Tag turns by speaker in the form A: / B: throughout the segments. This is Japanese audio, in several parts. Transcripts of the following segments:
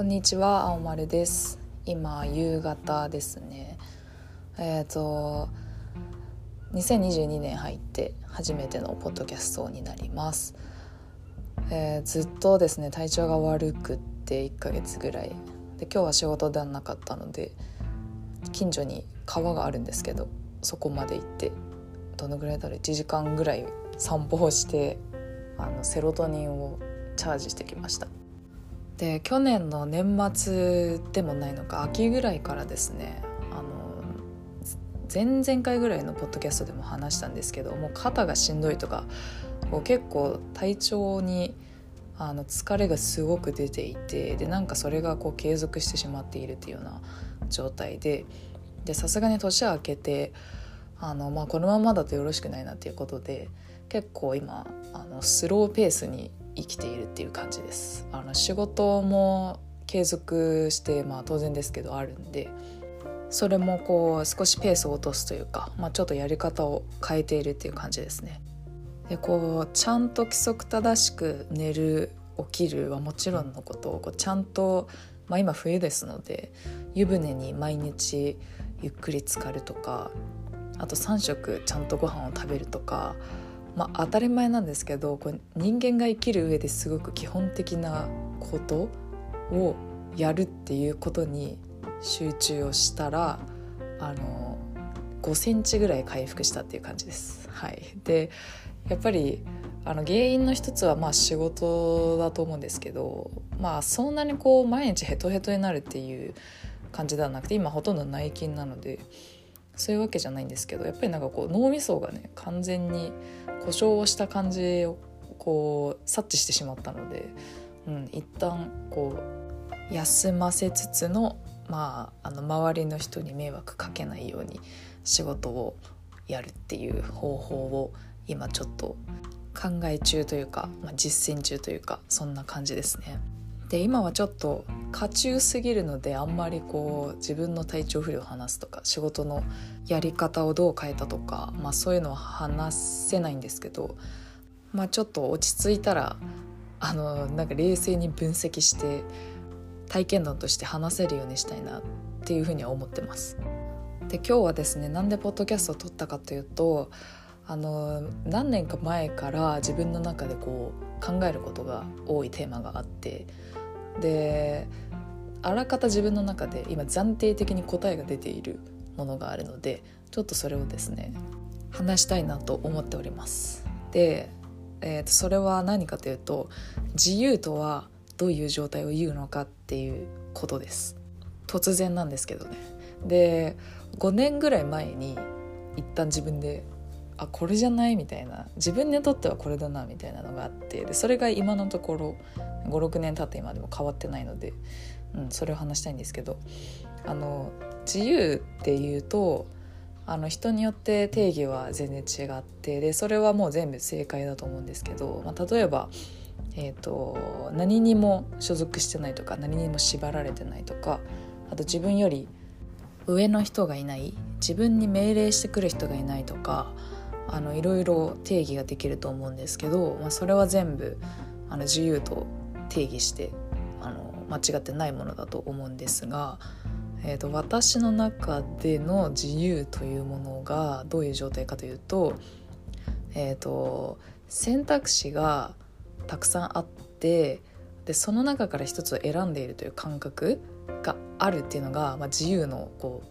A: こんにちは青丸です。今夕方ですね。えっ、ー、と2022年入って初めてのポッドキャストになります、えー、ずっとですね体調が悪くって1ヶ月ぐらい。で今日は仕事ではなかったので近所に川があるんですけどそこまで行ってどのぐらいだろう？1時間ぐらい散歩をしてあのセロトニンをチャージしてきました。で去年の年末でもないのか秋ぐらいからですねあの前々回ぐらいのポッドキャストでも話したんですけどもう肩がしんどいとかこう結構体調にあの疲れがすごく出ていてでなんかそれがこう継続してしまっているっていうような状態でさすがに年明けてあの、まあ、このままだとよろしくないなっていうことで結構今あのスローペースに生きているっていう感じですあの仕事も継続して、まあ、当然ですけどあるんでそれもこう少しペースを落とすというか、まあ、ちょっとやり方を変えているっていう感じですね。でこうちゃんと規則正しく寝る起きるはもちろんのことをこうちゃんと、まあ、今冬ですので湯船に毎日ゆっくり浸かるとかあと3食ちゃんとご飯を食べるとかまあ、当たり前なんですけどこれ人間が生きる上ですごく基本的なことをやるっていうことに集中をしたらあの5センチぐらい回復したっていう感じです。はい、でやっぱりあの原因の一つはまあ仕事だと思うんですけどまあそんなにこう毎日ヘトヘトになるっていう感じではなくて今ほとんど内勤なのでそういうわけじゃないんですけどやっぱりなんかこう脳みそがね完全に故障をした感じをこう察知してしまったので、うん、一旦こう休ませつつの,、まあ、あの周りの人に迷惑かけないように仕事をやるっていう方法を今ちょっと考え中というか、まあ、実践中というかそんな感じですね。で今はちょっと過中すぎるのであんまりこう自分の体調不良を話すとか仕事のやり方をどう変えたとか、まあ、そういうのは話せないんですけど、まあ、ちょっと落ち着いたらあのなんか冷静に分析して体験談として話せるようにしたいなっていうふうには思ってます。で今日はですねなんでポッドキャストを撮ったかというとあの何年か前から自分の中でこう考えることが多いテーマがあってであらかた自分の中で今暫定的に答えが出ているものがあるのでちょっとそれをですね話したいなと思っております。で、えー、とそれは何かというと自由とはどういう状態を言うのかっていうことです。突然なんですけどね。で5年ぐらい前に一旦自分であこれじゃない？みたいな自分にとってはこれだなみたいなのがあってでそれが今のところ56年経って今でも変わってないので、うん、それを話したいんですけどあの自由っていうとあの人によって定義は全然違ってでそれはもう全部正解だと思うんですけど、まあ、例えば、えーと、何にも所属してないとか何にも縛られてないとかあと自分より上の人がいない自分に命令してくる人がいないとかあのいろいろ定義ができると思うんですけど、まあ、それは全部あの自由と定義してあの間違ってないものだと思うんですが、えーと、私の中での自由というものがどういう状態かというと,、えーと、選択肢がたくさんあってでその中から一つを選んでいるという感覚があるっていうのが、まあ、自由のこう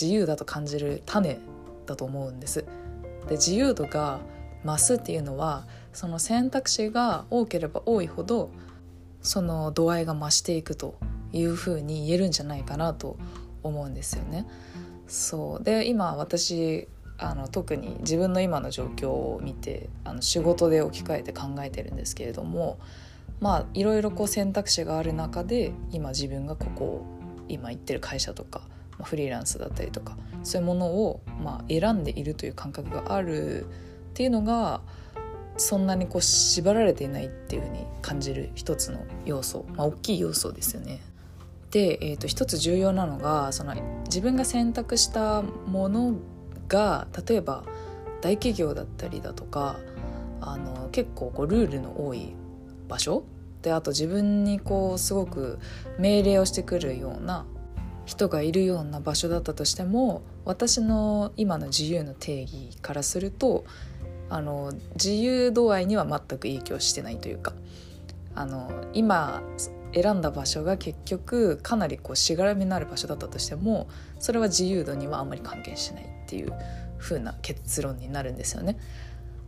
A: 自由だと感じる種だと思うんです。で自由度が増すっていうのはその選択肢が多ければ多いほどその度合いが増していくというふうに言えるんじゃないかなと思うんですよね。そうで今私あの特に自分の今の状況を見てあの仕事で置き換えて考えてるんですけれどもまあいろいろこう選択肢がある中で今自分がここを今行ってる会社とか、まあ、フリーランスだったりとかそういうものを、まあ、選んでいるという感覚があるっていうのがそんなにこう縛られていないっていうふうに感じる一つの要素、まあ、大きい要素ですよね。で、えー、と一つ重要なのがその自分が選択したものが例えば大企業だったりだとかあの結構こうルールの多い場所であと自分にこうすごく命令をしてくるような人がいるような場所だったとしても私の今の自由の定義からするとあの自由度合いには全く影響してないというかあの今選んだ場所が結局かなりこうしがらみのある場所だったとしてもそれは自由度にはあんまり関係しないっていう風な結論になるんですよね。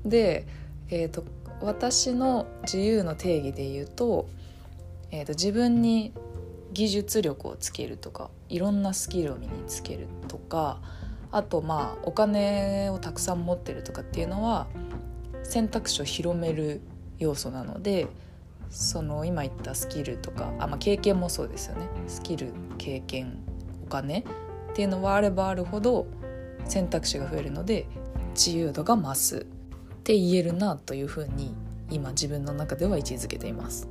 A: で、えーと、私の自由の定義で言うと,、えーと自分に技術力をつけるとかいろんなスキルを身につけるとかあとまあお金をたくさん持ってるとかっていうのは選択肢を広める要素なのでその今言ったスキルとかあ、まあ、経験もそうですよねスキル経験お金っていうのはあればあるほど選択肢が増えるので自由度が増すって言えるなというふうに今自分の中では位置づけています。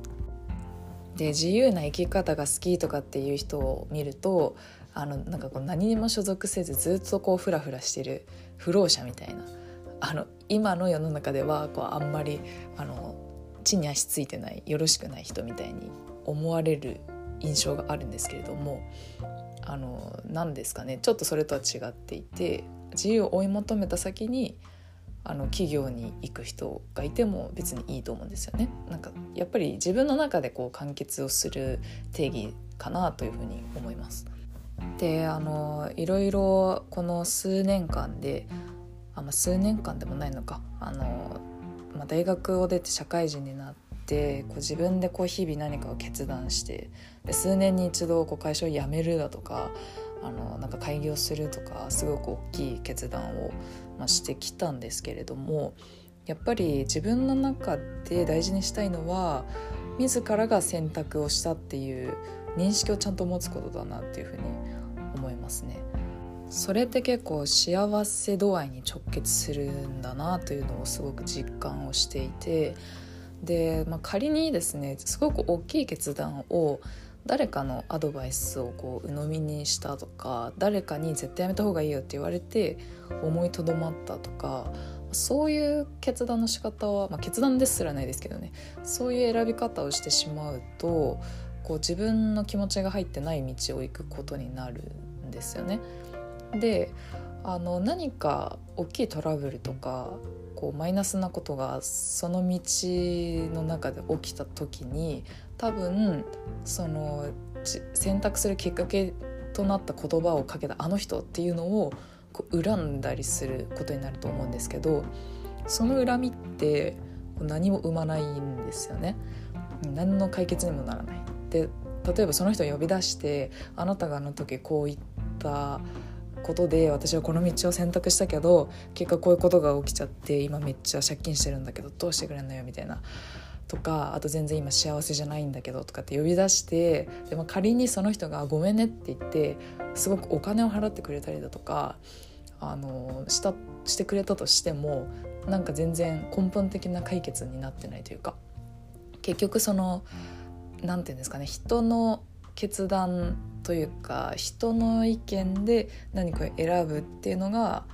A: で自由な生き方が好きとかっていう人を見るとあのなんかこう何にも所属せずずっとこうフラフラしてる不老者みたいなあの今の世の中ではこうあんまりあの地に足ついてないよろしくない人みたいに思われる印象があるんですけれどもあの何ですかねちょっとそれとは違っていて自由を追い求めた先にあの企業に行く人がいても別にいいと思うんですよね。なんかやっぱり自分の中でこう完結をする定義かなというふうに思います。であのいろいろこの数年間であ、ま、数年間でもないのか。あの、まあ、大学を出て社会人になってこう自分でこう日々何かを決断してで数年に一度こう会社を辞めるだとかあのなんか開業するとかすごく大きい決断を、まあ、してきたんですけれどもやっぱり自分の中で大事にしたいのは自らが選択をしたっていう認識をちゃんと持つことだなっていうふうに思いますね。それって結構幸せ度合いに直結するんだなというのをすごく実感をしていてで、まあ、仮にですねすごく大きい決断を誰かのアドバイスをこう鵜呑みにしたとか誰かに絶対やめた方がいいよって言われて思いとどまったとかそういう決断の仕方は、まあ、決断ですらないですけどねそういう選び方をしてしまうとこう自分の気持ちが入ってない道を行くことになるんですよね。であの何か大きいトラブルとかこうマイナスなことがその道の中で起きた時に多分その選択するきっかけとなった言葉をかけたあの人っていうのをこう恨んだりすることになると思うんですけどその恨みって何も生まないんですよね。何の解決にもならない。で例えばその人を呼び出してあなたがあの時こう言ったことで私はこの道を選択したけど結果こういうことが起きちゃって今めっちゃ借金してるんだけどどうしてくれんのよみたいな。とかあと全然今幸せじゃないんだけどとかって呼び出してでも仮にその人が「ごめんね」って言ってすごくお金を払ってくれたりだとかあのしたしてくれたとしてもなんか全然根本的な解決になってないというか結局その何て言うんですかね人の決断というか人の意見で何か選ぶっていうのが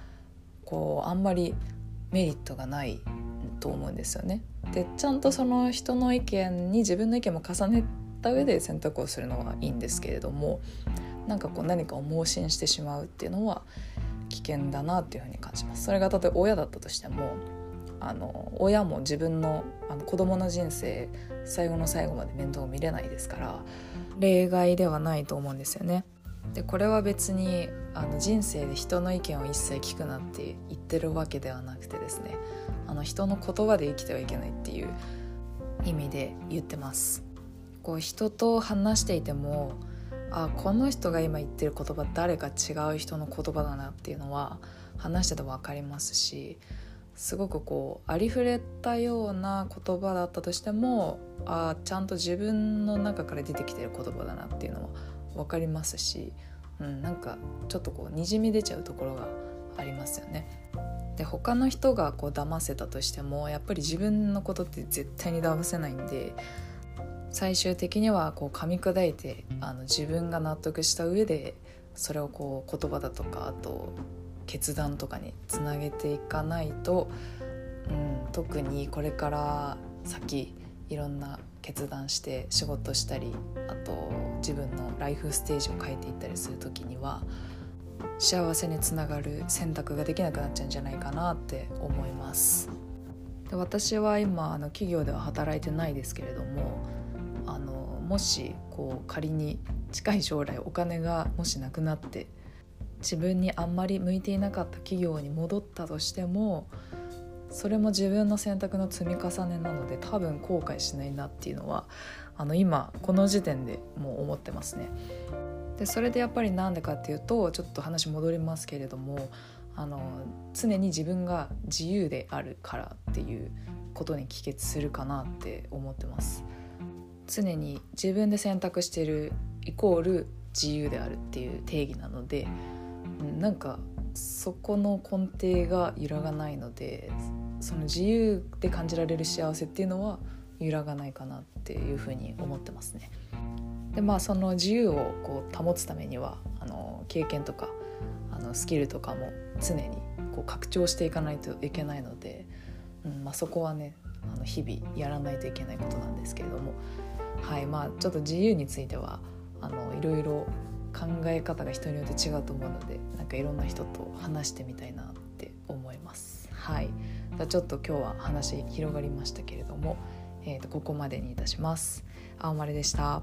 A: こうあんまりメリットがないと思うんですよね。でちゃんとその人の意見に自分の意見も重ねた上で選択をするのはいいんですけれどもなんかこう何かを盲信してしまうっていうのは危険だなっていうふうに感じます。それが例えば親だったとしてもあの親も自分のあの子供の人生最後の最後まで面倒を見れないですから例外ではないと思うんですよね。でこれは別にあの人生で人の意見を一切聞くなって言ってるわけではなくてですねあの人の言葉で生きてはいけないっていう意味で言ってます。こう人と話していてもあこの人が今言ってる言葉誰か違う人の言葉だなっていうのは話してて分かりますしすごくこうありふれたような言葉だったとしてもあちゃんと自分の中から出てきてる言葉だなっていうのは分かりますし、うん、なんかちょっとこうにじみ出ちゃうところがありますよね。で他の人がこう騙せたとしてもやっぱり自分のことって絶対に騙せないんで最終的にはこう噛み砕いてあの自分が納得した上でそれをこう言葉だとかあと決断とかにつなげていかないと、うん、特にこれから先いろんな決断して仕事したりあと自分のライフステージを変えていったりする時には幸せにつながる選択ができなくなっちゃうんじゃないかなって思います。で私は今あの企業では働いてないですけれどもあのもしこう仮に近い将来お金がもしなくなって自分にあんまり向いていなかった企業に戻ったとしてもそれも自分の選択の積み重ねなので多分後悔しないなっていうのはあの今この時点でもう思ってますね。でそれでやっぱりなんでかっていうとちょっと話戻りますけれどもあの常に自分が自由であるからっていうことに帰結するかなって思ってます。常に自分で選択してるイコール自由であるっていう定義なのでなんかそこの根底が揺らがないのでその自由で感じられる幸せっていうのは揺らがないかなっていうふうに思ってますね。でまあその自由をこう保つためにはあの経験とかあのスキルとかも常にこう拡張していかないといけないので、うんまあ、そこはねあの日々やらないといけないことなんですけれどもはいまあちょっと自由についてはあのいろいろ考え方が人によって違うと思うのでなんかいろんな人と話してみたいなって思います。はいじゃ、ちょっと今日は話広がりましたけれども、えーと、とここまでにいたします。青丸でした。